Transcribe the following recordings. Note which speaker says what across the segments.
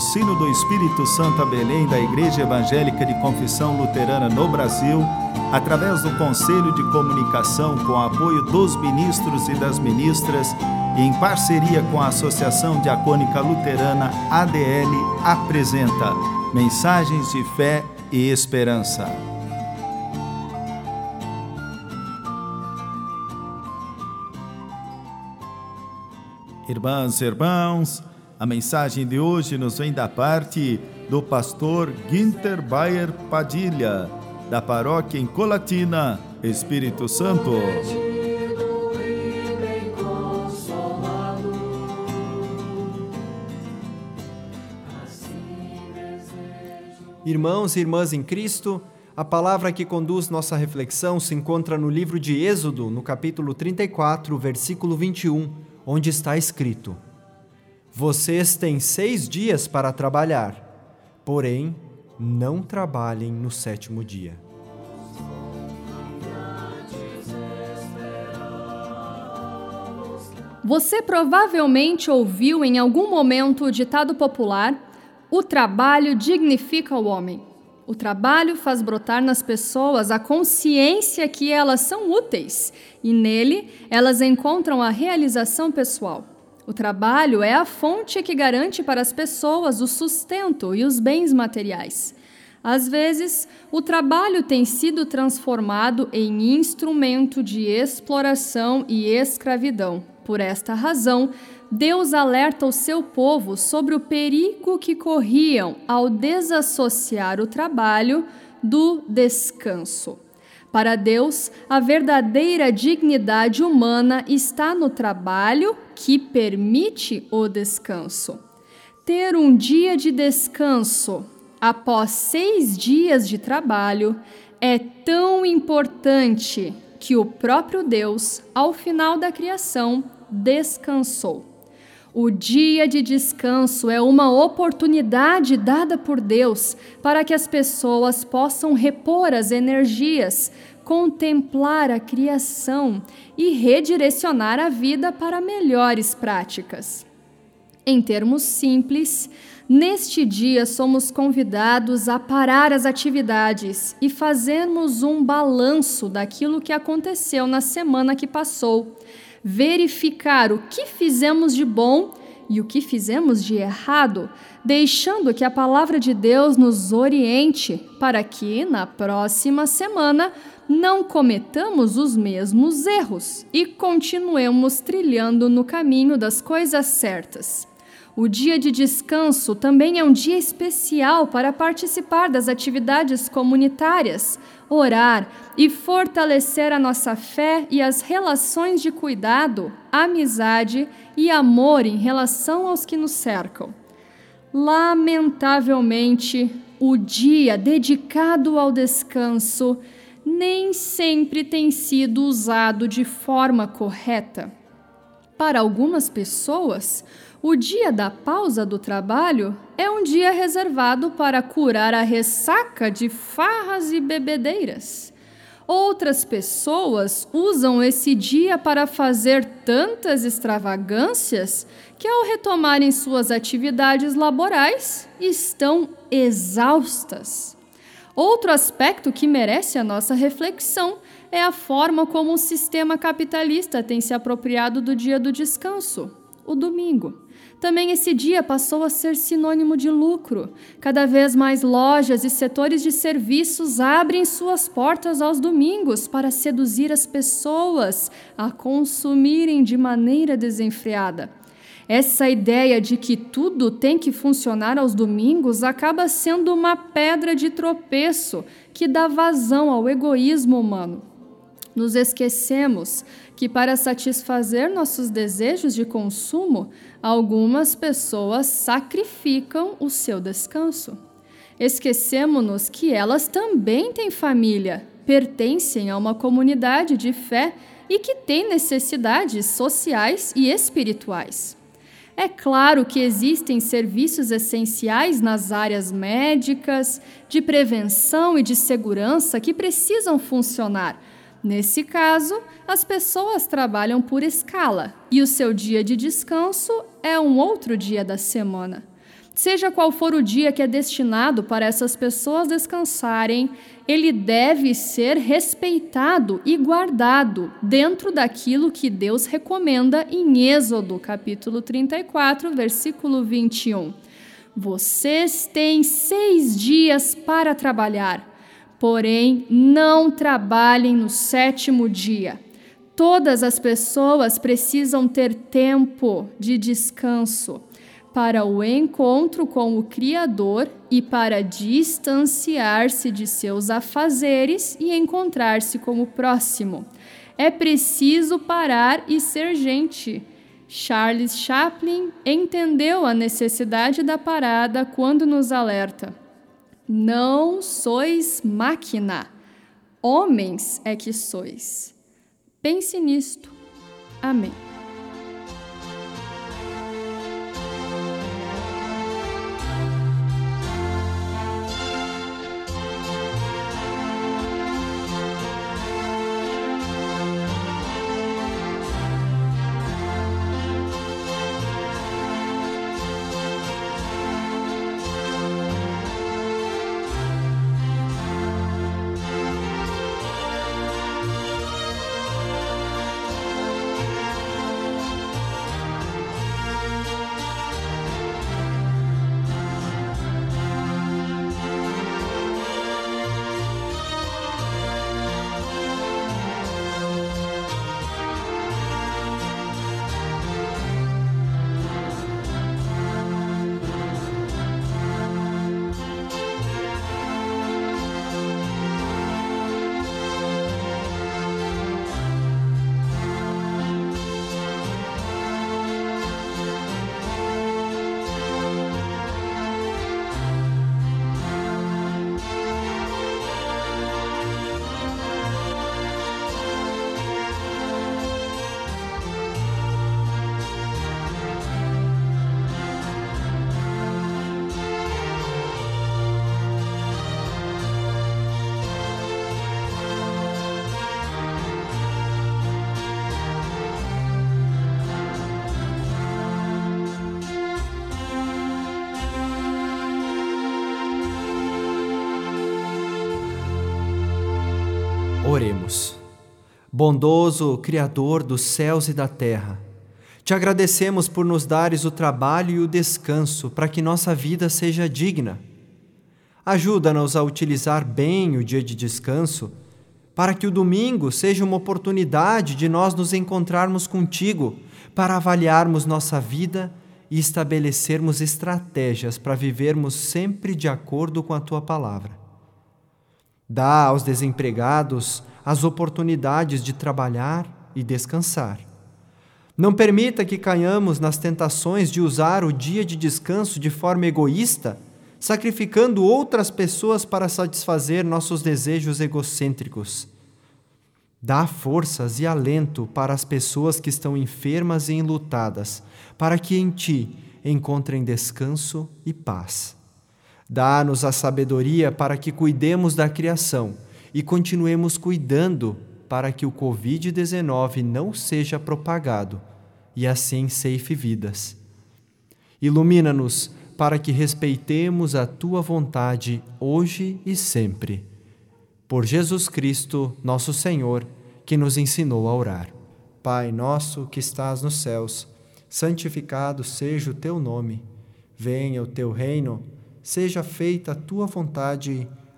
Speaker 1: Sino do Espírito Santo a Belém da Igreja Evangélica de Confissão Luterana no Brasil, através do Conselho de Comunicação com apoio dos ministros e das ministras e em parceria com a Associação Diacônica Luterana ADL, apresenta Mensagens de Fé e Esperança. Irmãs e irmãos, a mensagem de hoje nos vem da parte do pastor Ginter Bayer Padilha, da paróquia em Colatina, Espírito Santo.
Speaker 2: Irmãos e irmãs em Cristo, a palavra que conduz nossa reflexão se encontra no livro de Êxodo, no capítulo 34, versículo 21, onde está escrito: vocês têm seis dias para trabalhar, porém, não trabalhem no sétimo dia.
Speaker 3: Você provavelmente ouviu em algum momento o ditado popular: o trabalho dignifica o homem. O trabalho faz brotar nas pessoas a consciência que elas são úteis e nele elas encontram a realização pessoal. O trabalho é a fonte que garante para as pessoas o sustento e os bens materiais. Às vezes, o trabalho tem sido transformado em instrumento de exploração e escravidão. Por esta razão, Deus alerta o seu povo sobre o perigo que corriam ao desassociar o trabalho do descanso. Para Deus, a verdadeira dignidade humana está no trabalho que permite o descanso. Ter um dia de descanso após seis dias de trabalho é tão importante que o próprio Deus, ao final da criação, descansou. O dia de descanso é uma oportunidade dada por Deus para que as pessoas possam repor as energias, contemplar a criação e redirecionar a vida para melhores práticas. Em termos simples, neste dia somos convidados a parar as atividades e fazermos um balanço daquilo que aconteceu na semana que passou verificar o que fizemos de bom e o que fizemos de errado, deixando que a palavra de Deus nos oriente para que, na próxima semana, não cometamos os mesmos erros e continuemos trilhando no caminho das coisas certas. O dia de descanso também é um dia especial para participar das atividades comunitárias, orar e fortalecer a nossa fé e as relações de cuidado, amizade e amor em relação aos que nos cercam. Lamentavelmente, o dia dedicado ao descanso nem sempre tem sido usado de forma correta. Para algumas pessoas, o dia da pausa do trabalho é um dia reservado para curar a ressaca de farras e bebedeiras. Outras pessoas usam esse dia para fazer tantas extravagâncias que, ao retomarem suas atividades laborais, estão exaustas. Outro aspecto que merece a nossa reflexão é a forma como o sistema capitalista tem se apropriado do dia do descanso, o domingo. Também esse dia passou a ser sinônimo de lucro. Cada vez mais lojas e setores de serviços abrem suas portas aos domingos para seduzir as pessoas a consumirem de maneira desenfreada. Essa ideia de que tudo tem que funcionar aos domingos acaba sendo uma pedra de tropeço que dá vazão ao egoísmo humano. Nos esquecemos que, para satisfazer nossos desejos de consumo, algumas pessoas sacrificam o seu descanso. Esquecemos-nos que elas também têm família, pertencem a uma comunidade de fé e que têm necessidades sociais e espirituais. É claro que existem serviços essenciais nas áreas médicas, de prevenção e de segurança que precisam funcionar Nesse caso, as pessoas trabalham por escala e o seu dia de descanso é um outro dia da semana. Seja qual for o dia que é destinado para essas pessoas descansarem, ele deve ser respeitado e guardado dentro daquilo que Deus recomenda em Êxodo, capítulo 34, versículo 21. Vocês têm seis dias para trabalhar, porém não trabalhem no sétimo dia. Todas as pessoas precisam ter tempo de descanso para o encontro com o Criador e para distanciar-se de seus afazeres e encontrar-se com o próximo. É preciso parar e ser gente. Charles Chaplin entendeu a necessidade da parada quando nos alerta: Não sois máquina, homens é que sois. Pense nisto. Amém.
Speaker 2: Oremos. Bondoso Criador dos céus e da terra, te agradecemos por nos dares o trabalho e o descanso para que nossa vida seja digna. Ajuda-nos a utilizar bem o dia de descanso, para que o domingo seja uma oportunidade de nós nos encontrarmos contigo, para avaliarmos nossa vida e estabelecermos estratégias para vivermos sempre de acordo com a tua palavra. Dá aos desempregados as oportunidades de trabalhar e descansar. Não permita que caiamos nas tentações de usar o dia de descanso de forma egoísta, sacrificando outras pessoas para satisfazer nossos desejos egocêntricos. Dá forças e alento para as pessoas que estão enfermas e enlutadas, para que em Ti encontrem descanso e paz. Dá-nos a sabedoria para que cuidemos da criação e continuemos cuidando para que o Covid-19 não seja propagado e assim ceife vidas. Ilumina-nos para que respeitemos a tua vontade hoje e sempre. Por Jesus Cristo, nosso Senhor, que nos ensinou a orar. Pai nosso que estás nos céus, santificado seja o teu nome. Venha o teu reino seja feita a tua vontade,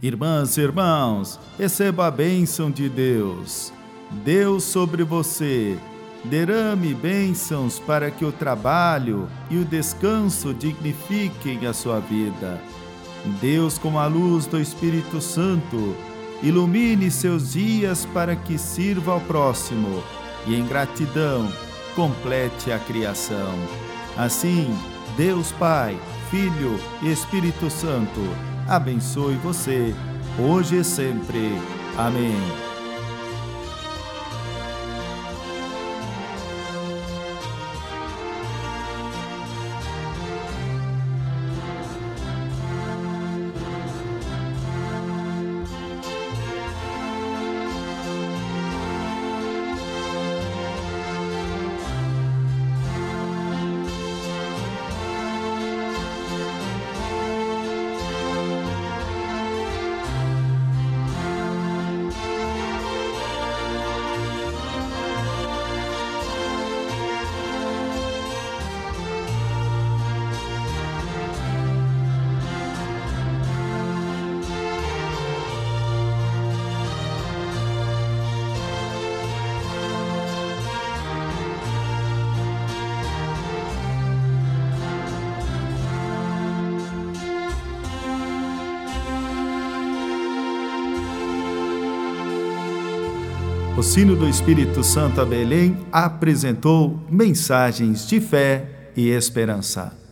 Speaker 1: Irmãs e irmãos, receba a bênção de Deus. Deus sobre você. Derrame bênçãos para que o trabalho e o descanso dignifiquem a sua vida. Deus, com a luz do Espírito Santo, ilumine seus dias para que sirva ao próximo e, em gratidão, complete a criação. Assim, Deus Pai, Filho e Espírito Santo abençoe você, hoje e sempre. Amém. O sino do Espírito Santo a Belém apresentou mensagens de fé e esperança.